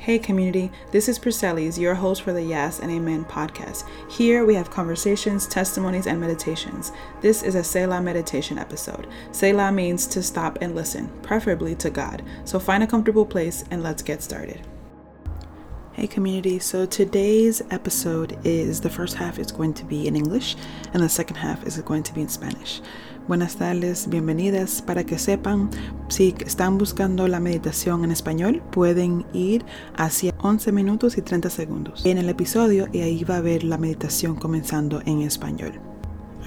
Hey community, this is Priscellis, your host for the Yes and Amen podcast. Here we have conversations, testimonies, and meditations. This is a Selah meditation episode. Selah means to stop and listen, preferably to God. So find a comfortable place and let's get started. Hey community, so today's episode is the first half is going to be in English and the second half is going to be in Spanish. Buenas tardes, bienvenidas. Para que sepan, si están buscando la meditación en español, pueden ir hacia 11 minutos y 30 segundos en el episodio y ahí va a ver la meditación comenzando en español.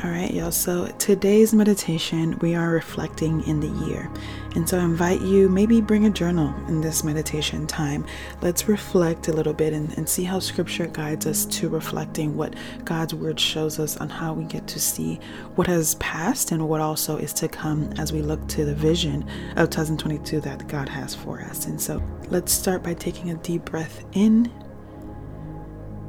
All right, y'all. So today's meditation, we are reflecting in the year. And so I invite you, maybe bring a journal in this meditation time. Let's reflect a little bit and, and see how scripture guides us to reflecting what God's word shows us on how we get to see what has passed and what also is to come as we look to the vision of 2022 that God has for us. And so let's start by taking a deep breath in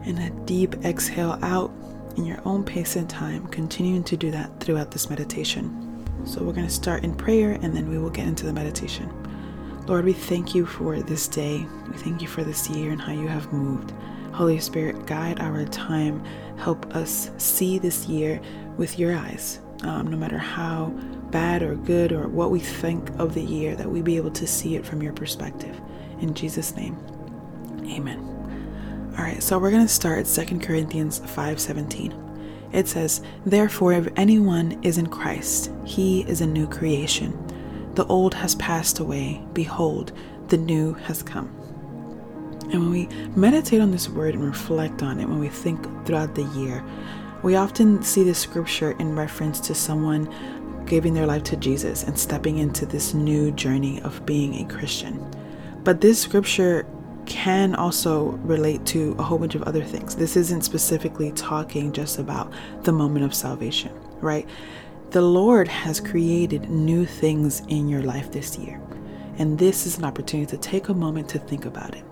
and a deep exhale out in your own pace and time, continuing to do that throughout this meditation. So, we're going to start in prayer and then we will get into the meditation. Lord, we thank you for this day. We thank you for this year and how you have moved. Holy Spirit, guide our time. Help us see this year with your eyes. Um, no matter how bad or good or what we think of the year, that we be able to see it from your perspective. In Jesus' name, amen. All right, so we're going to start at 2 Corinthians 5:17. It says, "Therefore if anyone is in Christ, he is a new creation. The old has passed away; behold, the new has come." And when we meditate on this word and reflect on it, when we think throughout the year, we often see this scripture in reference to someone giving their life to Jesus and stepping into this new journey of being a Christian. But this scripture can also relate to a whole bunch of other things. This isn't specifically talking just about the moment of salvation, right? The Lord has created new things in your life this year. And this is an opportunity to take a moment to think about it.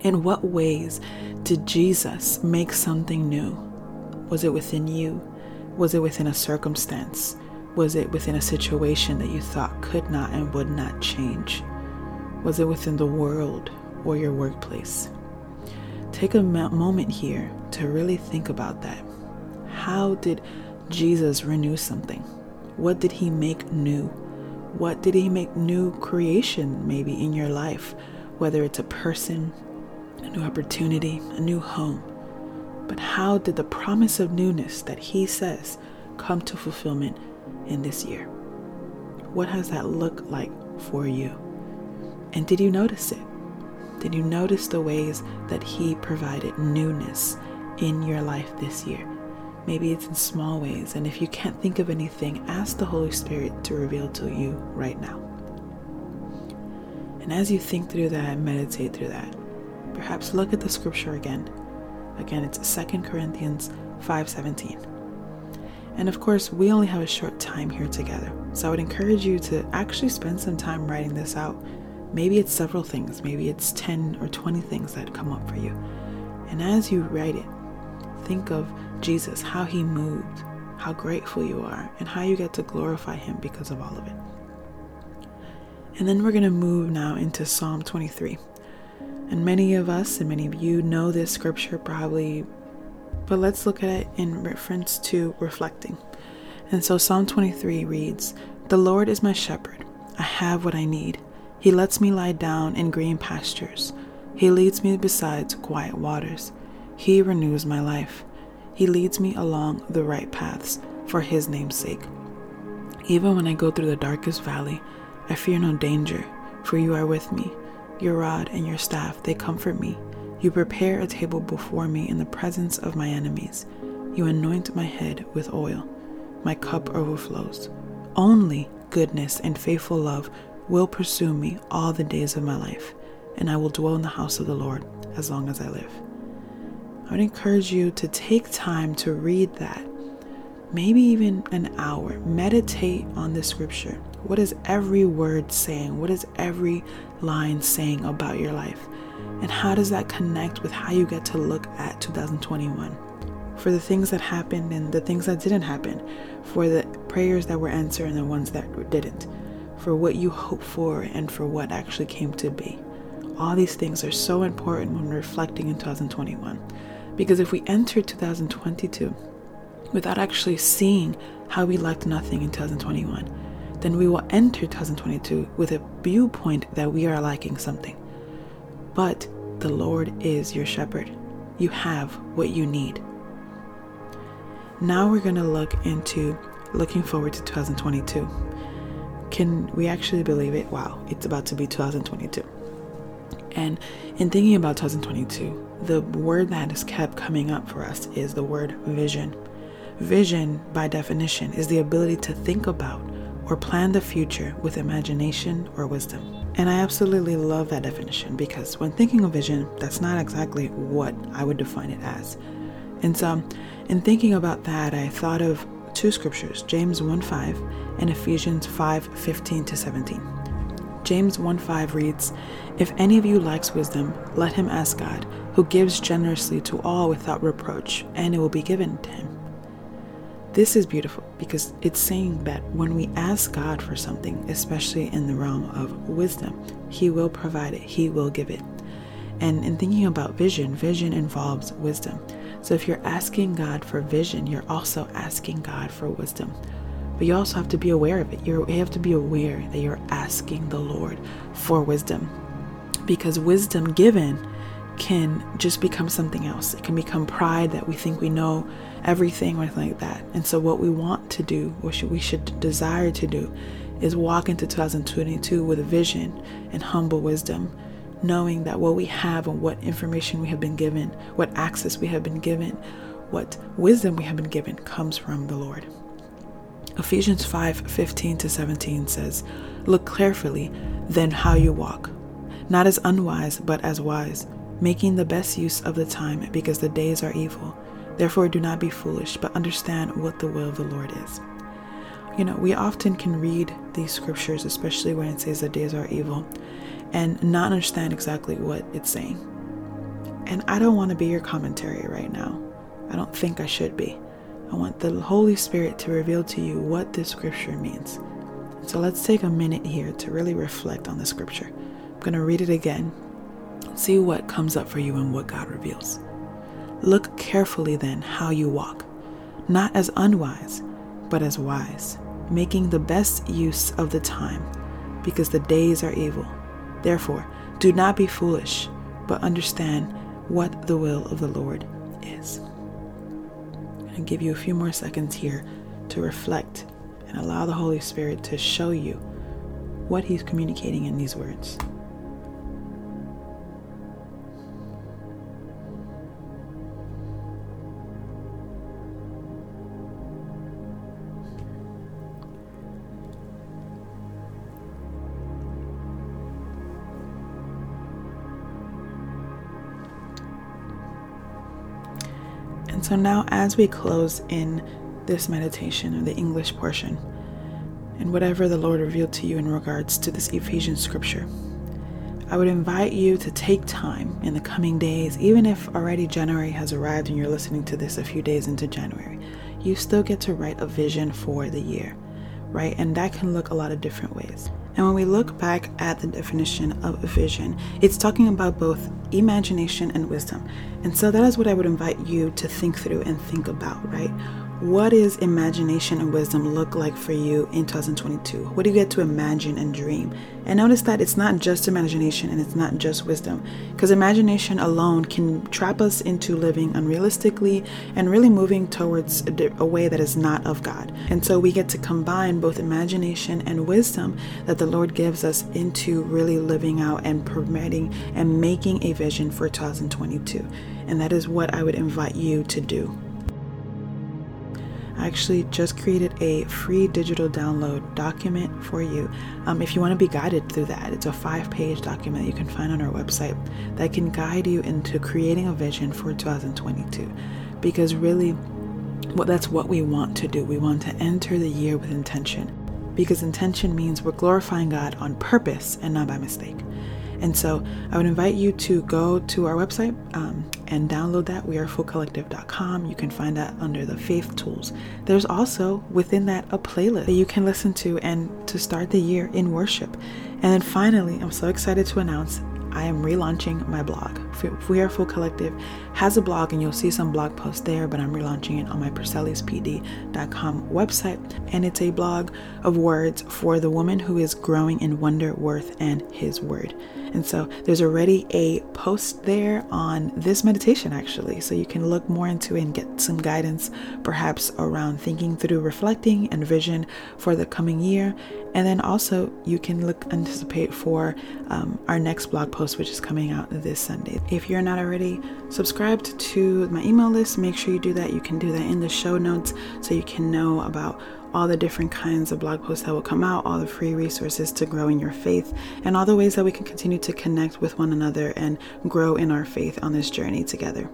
In what ways did Jesus make something new? Was it within you? Was it within a circumstance? Was it within a situation that you thought could not and would not change? Was it within the world? Or your workplace. Take a moment here to really think about that. How did Jesus renew something? What did he make new? What did he make new creation maybe in your life? Whether it's a person, a new opportunity, a new home. But how did the promise of newness that he says come to fulfillment in this year? What has that looked like for you? And did you notice it? Did you notice the ways that He provided newness in your life this year? Maybe it's in small ways, and if you can't think of anything, ask the Holy Spirit to reveal to you right now. And as you think through that meditate through that, perhaps look at the scripture again. Again, it's 2 Corinthians 5:17. And of course, we only have a short time here together. So I would encourage you to actually spend some time writing this out Maybe it's several things, maybe it's 10 or 20 things that come up for you. And as you write it, think of Jesus, how he moved, how grateful you are, and how you get to glorify him because of all of it. And then we're going to move now into Psalm 23. And many of us and many of you know this scripture probably, but let's look at it in reference to reflecting. And so Psalm 23 reads The Lord is my shepherd, I have what I need. He lets me lie down in green pastures. He leads me beside quiet waters. He renews my life. He leads me along the right paths for His name's sake. Even when I go through the darkest valley, I fear no danger, for you are with me. Your rod and your staff, they comfort me. You prepare a table before me in the presence of my enemies. You anoint my head with oil. My cup overflows. Only goodness and faithful love will pursue me all the days of my life, and I will dwell in the house of the Lord as long as I live. I would encourage you to take time to read that, maybe even an hour. Meditate on the scripture. What is every word saying? What is every line saying about your life? And how does that connect with how you get to look at 2021? For the things that happened and the things that didn't happen, for the prayers that were answered and the ones that didn't for what you hoped for and for what actually came to be. all these things are so important when reflecting in 2021. Because if we enter 2022 without actually seeing how we lacked nothing in 2021, then we will enter 2022 with a viewpoint that we are lacking something. But the Lord is your shepherd. You have what you need. Now we're going to look into looking forward to 2022. Can we actually believe it? Wow, it's about to be 2022. And in thinking about 2022, the word that has kept coming up for us is the word vision. Vision, by definition, is the ability to think about or plan the future with imagination or wisdom. And I absolutely love that definition because when thinking of vision, that's not exactly what I would define it as. And so, in thinking about that, I thought of two scriptures, James 1:5 and Ephesians 5:15 to 17. James 1:5 reads, "If any of you lacks wisdom, let him ask God, who gives generously to all without reproach, and it will be given to him." This is beautiful because it's saying that when we ask God for something, especially in the realm of wisdom, He will provide it, He will give it. And in thinking about vision, vision involves wisdom. So if you're asking God for vision, you're also asking God for wisdom. But you also have to be aware of it. You have to be aware that you're asking the Lord for wisdom. Because wisdom given can just become something else. It can become pride that we think we know everything or anything like that. And so, what we want to do, what we should desire to do, is walk into 2022 with a vision and humble wisdom, knowing that what we have and what information we have been given, what access we have been given, what wisdom we have been given comes from the Lord. Ephesians 5 15 to 17 says, Look carefully then how you walk, not as unwise, but as wise, making the best use of the time because the days are evil. Therefore, do not be foolish, but understand what the will of the Lord is. You know, we often can read these scriptures, especially when it says the days are evil, and not understand exactly what it's saying. And I don't want to be your commentary right now. I don't think I should be. I want the Holy Spirit to reveal to you what this scripture means. So let's take a minute here to really reflect on the scripture. I'm going to read it again, see what comes up for you and what God reveals. Look carefully then how you walk, not as unwise, but as wise, making the best use of the time, because the days are evil. Therefore, do not be foolish, but understand what the will of the Lord is. i give you a few more seconds here to reflect and allow the Holy Spirit to show you what He's communicating in these words. So now, as we close in this meditation of the English portion, and whatever the Lord revealed to you in regards to this Ephesians scripture, I would invite you to take time in the coming days, even if already January has arrived and you're listening to this a few days into January, you still get to write a vision for the year, right? And that can look a lot of different ways. And when we look back at the definition of vision, it's talking about both imagination and wisdom. And so that is what I would invite you to think through and think about, right? What does imagination and wisdom look like for you in 2022? What do you get to imagine and dream? And notice that it's not just imagination and it's not just wisdom, because imagination alone can trap us into living unrealistically and really moving towards a, a way that is not of God. And so we get to combine both imagination and wisdom that the Lord gives us into really living out and permitting and making a vision for 2022. And that is what I would invite you to do. I actually just created a free digital download document for you. Um, if you want to be guided through that, it's a five page document you can find on our website that can guide you into creating a vision for 2022. Because really, well, that's what we want to do. We want to enter the year with intention. Because intention means we're glorifying God on purpose and not by mistake. And so I would invite you to go to our website um, and download that. We are fullcollective.com. You can find that under the faith tools. There's also within that a playlist that you can listen to and to start the year in worship. And then finally, I'm so excited to announce I am relaunching my blog. We Are Full Collective has a blog, and you'll see some blog posts there, but I'm relaunching it on my PersellisPD.com website. And it's a blog of words for the woman who is growing in wonder, worth, and his word. And so there's already a post there on this meditation, actually. So you can look more into it and get some guidance, perhaps around thinking through, reflecting, and vision for the coming year. And then also, you can look, anticipate for um, our next blog post, which is coming out this Sunday. If you're not already subscribed to my email list, make sure you do that. You can do that in the show notes so you can know about all the different kinds of blog posts that will come out, all the free resources to grow in your faith, and all the ways that we can continue to connect with one another and grow in our faith on this journey together.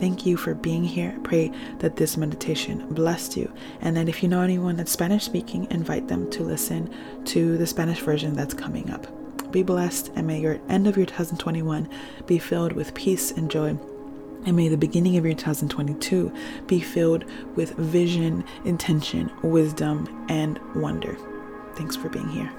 Thank you for being here. I pray that this meditation blessed you. And that if you know anyone that's Spanish speaking, invite them to listen to the Spanish version that's coming up. Be blessed, and may your end of your 2021 be filled with peace and joy and may the beginning of your 2022 be filled with vision, intention, wisdom, and wonder. Thanks for being here.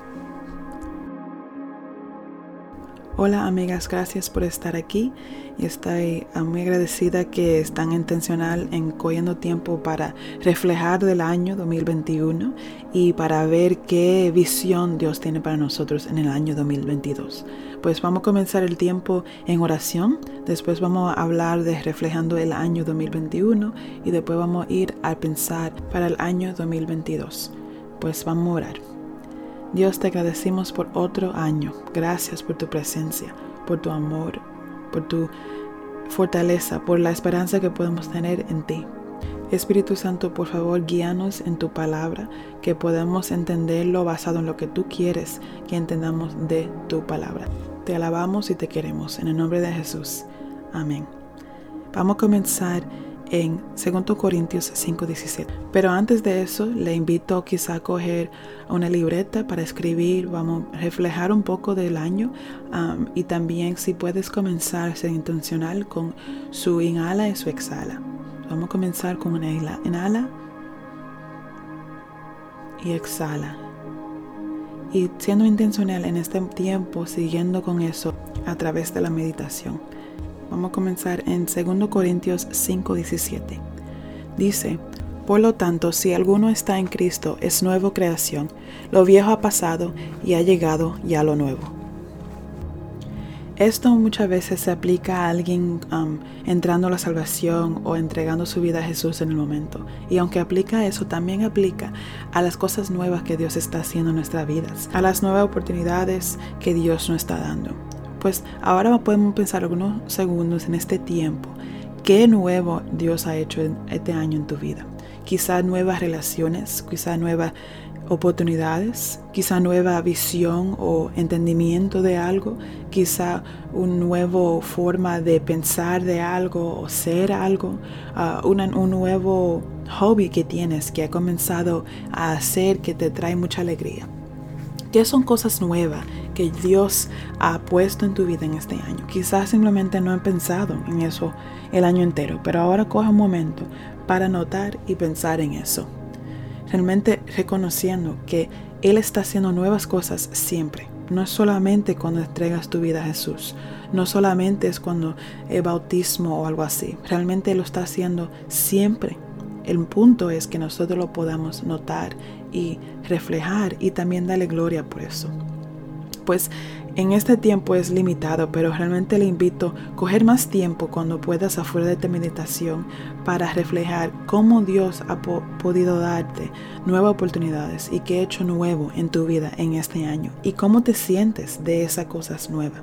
Hola amigas, gracias por estar aquí y estoy ah, muy agradecida que están intencional en cogiendo tiempo para reflejar del año 2021 y para ver qué visión Dios tiene para nosotros en el año 2022. Pues vamos a comenzar el tiempo en oración, después vamos a hablar de reflejando el año 2021 y después vamos a ir a pensar para el año 2022. Pues vamos a orar. Dios te agradecemos por otro año. Gracias por tu presencia, por tu amor, por tu fortaleza, por la esperanza que podemos tener en ti. Espíritu Santo, por favor, guíanos en tu palabra, que podamos entenderlo basado en lo que tú quieres que entendamos de tu palabra. Te alabamos y te queremos. En el nombre de Jesús. Amén. Vamos a comenzar en 2 Corintios 5:17. Pero antes de eso, le invito quizá a coger una libreta para escribir, vamos a reflejar un poco del año y también si puedes comenzar a ser intencional con su inhala y su exhala. Vamos a comenzar con una inhala y exhala. Y siendo intencional en este tiempo, siguiendo con eso a través de la meditación. Vamos a comenzar en 2 Corintios 5:17. Dice, por lo tanto, si alguno está en Cristo, es nueva creación. Lo viejo ha pasado y ha llegado ya lo nuevo. Esto muchas veces se aplica a alguien um, entrando a la salvación o entregando su vida a Jesús en el momento. Y aunque aplica eso, también aplica a las cosas nuevas que Dios está haciendo en nuestras vidas, a las nuevas oportunidades que Dios nos está dando. Pues ahora podemos pensar algunos segundos en este tiempo. ¿Qué nuevo Dios ha hecho en este año en tu vida? Quizá nuevas relaciones, quizá nuevas oportunidades, quizá nueva visión o entendimiento de algo, quizá una nueva forma de pensar de algo o ser algo, uh, un nuevo hobby que tienes que ha comenzado a hacer que te trae mucha alegría. ¿Qué son cosas nuevas que Dios ha puesto en tu vida en este año? Quizás simplemente no he pensado en eso el año entero, pero ahora coge un momento para notar y pensar en eso. Realmente reconociendo que Él está haciendo nuevas cosas siempre. No es solamente cuando entregas tu vida a Jesús, no solamente es cuando el bautismo o algo así. Realmente lo está haciendo siempre el punto es que nosotros lo podamos notar y reflejar y también darle gloria por eso. Pues en este tiempo es limitado, pero realmente le invito a coger más tiempo cuando puedas afuera de tu meditación para reflejar cómo Dios ha podido darte nuevas oportunidades y qué hecho nuevo en tu vida en este año y cómo te sientes de esas cosas nuevas.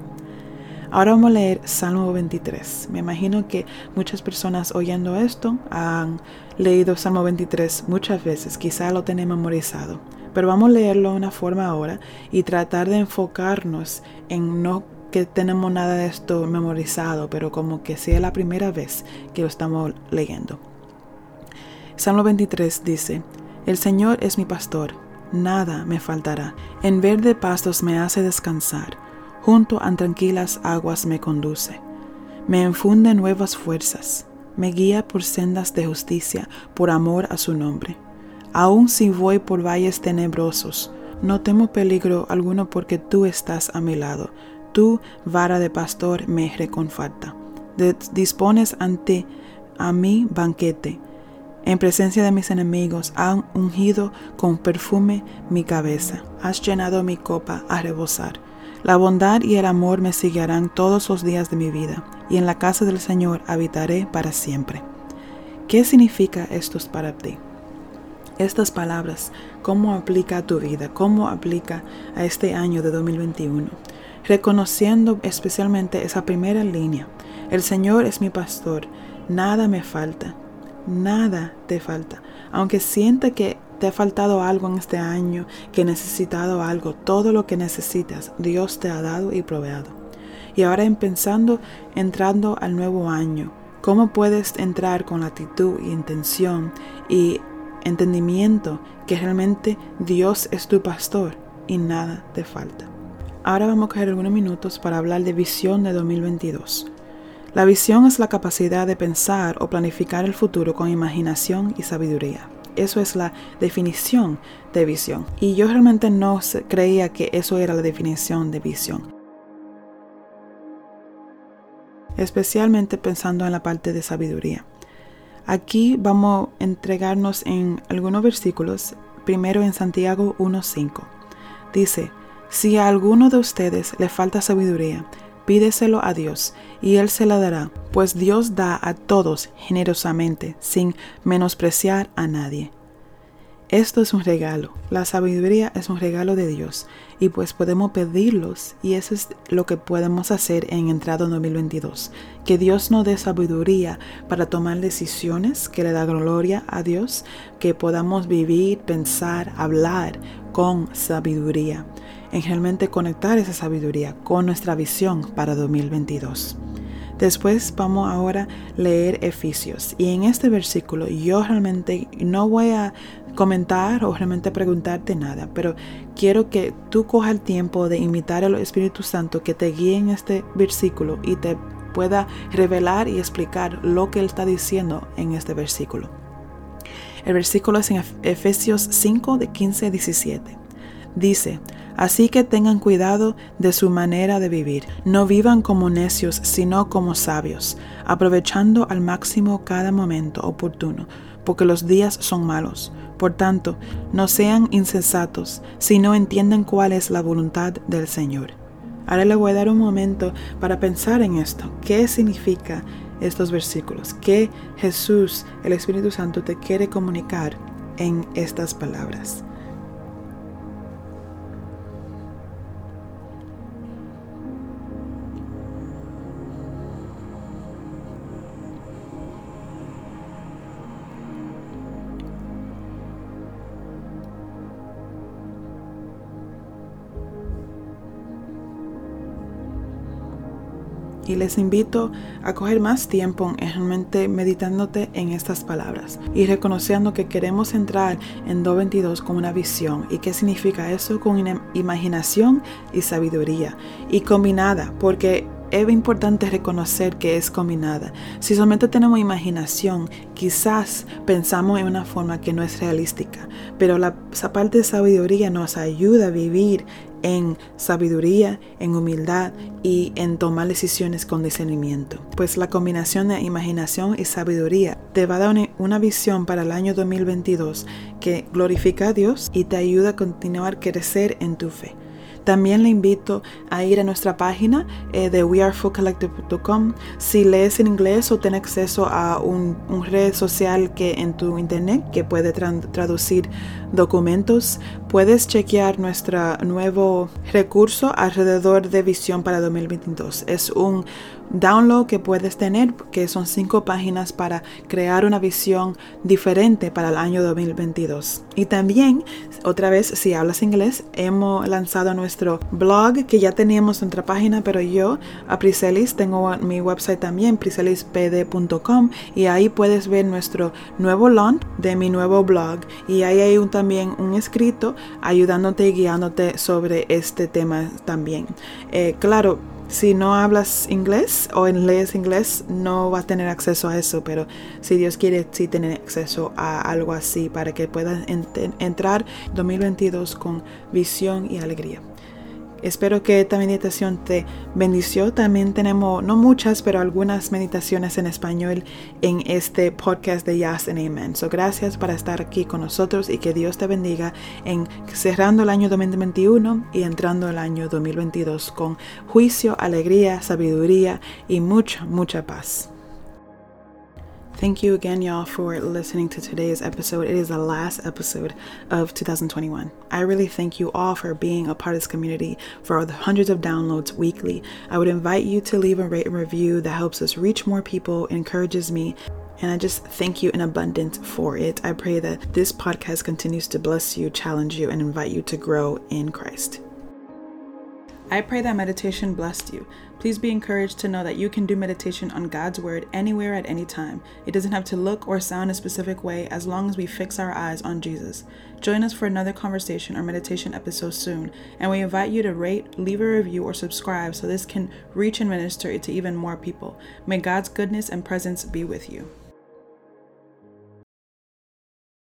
Ahora vamos a leer Salmo 23. Me imagino que muchas personas oyendo esto han leído Salmo 23 muchas veces, quizá lo tienen memorizado. Pero vamos a leerlo de una forma ahora y tratar de enfocarnos en no que tenemos nada de esto memorizado, pero como que sea la primera vez que lo estamos leyendo. Salmo 23 dice, El Señor es mi pastor, nada me faltará. En verde pastos me hace descansar junto a tranquilas aguas me conduce. Me infunde nuevas fuerzas, me guía por sendas de justicia, por amor a su nombre. Aun si voy por valles tenebrosos, no temo peligro alguno porque tú estás a mi lado. tu vara de pastor me reconforta. Dispones ante a mi banquete. En presencia de mis enemigos han ungido con perfume mi cabeza. Has llenado mi copa a rebosar. La bondad y el amor me seguirán todos los días de mi vida, y en la casa del Señor habitaré para siempre. ¿Qué significa esto para ti? Estas palabras, ¿cómo aplica a tu vida? ¿Cómo aplica a este año de 2021? Reconociendo especialmente esa primera línea. El Señor es mi pastor, nada me falta, nada te falta. Aunque sienta que te ha faltado algo en este año, que necesitado algo, todo lo que necesitas, Dios te ha dado y proveado. Y ahora en pensando, entrando al nuevo año, ¿cómo puedes entrar con la actitud y intención y entendimiento que realmente Dios es tu pastor y nada te falta? Ahora vamos a coger algunos minutos para hablar de visión de 2022. La visión es la capacidad de pensar o planificar el futuro con imaginación y sabiduría. Eso es la definición de visión. Y yo realmente no creía que eso era la definición de visión. Especialmente pensando en la parte de sabiduría. Aquí vamos a entregarnos en algunos versículos. Primero en Santiago 1.5. Dice, si a alguno de ustedes le falta sabiduría, pídeselo a Dios y Él se la dará, pues Dios da a todos generosamente, sin menospreciar a nadie. Esto es un regalo, la sabiduría es un regalo de Dios. Y pues podemos pedirlos y eso es lo que podemos hacer en entrada 2022, que Dios nos dé sabiduría para tomar decisiones que le da gloria a Dios, que podamos vivir, pensar, hablar con sabiduría. En realmente conectar esa sabiduría con nuestra visión para 2022. Después vamos ahora a leer Efesios. Y en este versículo yo realmente no voy a comentar o realmente preguntarte nada, pero quiero que tú cojas el tiempo de invitar al Espíritu Santo que te guíe en este versículo y te pueda revelar y explicar lo que Él está diciendo en este versículo. El versículo es en Efesios 5 de 15 a 17. Dice, Así que tengan cuidado de su manera de vivir. No vivan como necios, sino como sabios, aprovechando al máximo cada momento oportuno, porque los días son malos. Por tanto, no sean insensatos, sino entiendan cuál es la voluntad del Señor. Ahora le voy a dar un momento para pensar en esto. ¿Qué significa estos versículos? ¿Qué Jesús, el Espíritu Santo, te quiere comunicar en estas palabras? Y les invito a coger más tiempo en realmente meditándote en estas palabras y reconociendo que queremos entrar en 222 con una visión. Y qué significa eso con imaginación y sabiduría. Y combinada porque es importante reconocer que es combinada. Si solamente tenemos imaginación, quizás pensamos en una forma que no es realística, pero la, esa parte de sabiduría nos ayuda a vivir en sabiduría, en humildad y en tomar decisiones con discernimiento. Pues la combinación de imaginación y sabiduría te va a dar una visión para el año 2022 que glorifica a Dios y te ayuda a continuar crecer en tu fe. También le invito a ir a nuestra página eh, de wearefullcollective.com. Si lees en inglés o tienes acceso a un, red social que en tu internet que puede traducir documentos, puedes chequear nuestro nuevo recurso alrededor de visión para 2022. Es un download que puedes tener, que son cinco páginas para crear una visión diferente para el año 2022. Y también, otra vez, si hablas inglés, hemos lanzado nuestro blog que ya teníamos en nuestra página, pero yo, a Priselis, tengo mi website también, priselispd.com, y ahí puedes ver nuestro nuevo launch de mi nuevo blog. Y ahí hay un, también un escrito ayudándote y guiándote sobre este tema también. Eh, claro, si no hablas inglés o lees inglés, no vas a tener acceso a eso, pero si Dios quiere, sí tener acceso a algo así para que puedas entrar 2022 con visión y alegría. Espero que esta meditación te bendició. También tenemos, no muchas, pero algunas meditaciones en español en este podcast de Yes and Amen. So, gracias por estar aquí con nosotros y que Dios te bendiga en cerrando el año 2021 y entrando el año 2022 con juicio, alegría, sabiduría y mucha, mucha paz. Thank you again, y'all, for listening to today's episode. It is the last episode of 2021. I really thank you all for being a part of this community, for the hundreds of downloads weekly. I would invite you to leave a rate and review that helps us reach more people, encourages me, and I just thank you in abundance for it. I pray that this podcast continues to bless you, challenge you, and invite you to grow in Christ. I pray that meditation blessed you. Please be encouraged to know that you can do meditation on God's Word anywhere at any time. It doesn't have to look or sound a specific way as long as we fix our eyes on Jesus. Join us for another conversation or meditation episode soon, and we invite you to rate, leave a review, or subscribe so this can reach and minister to even more people. May God's goodness and presence be with you.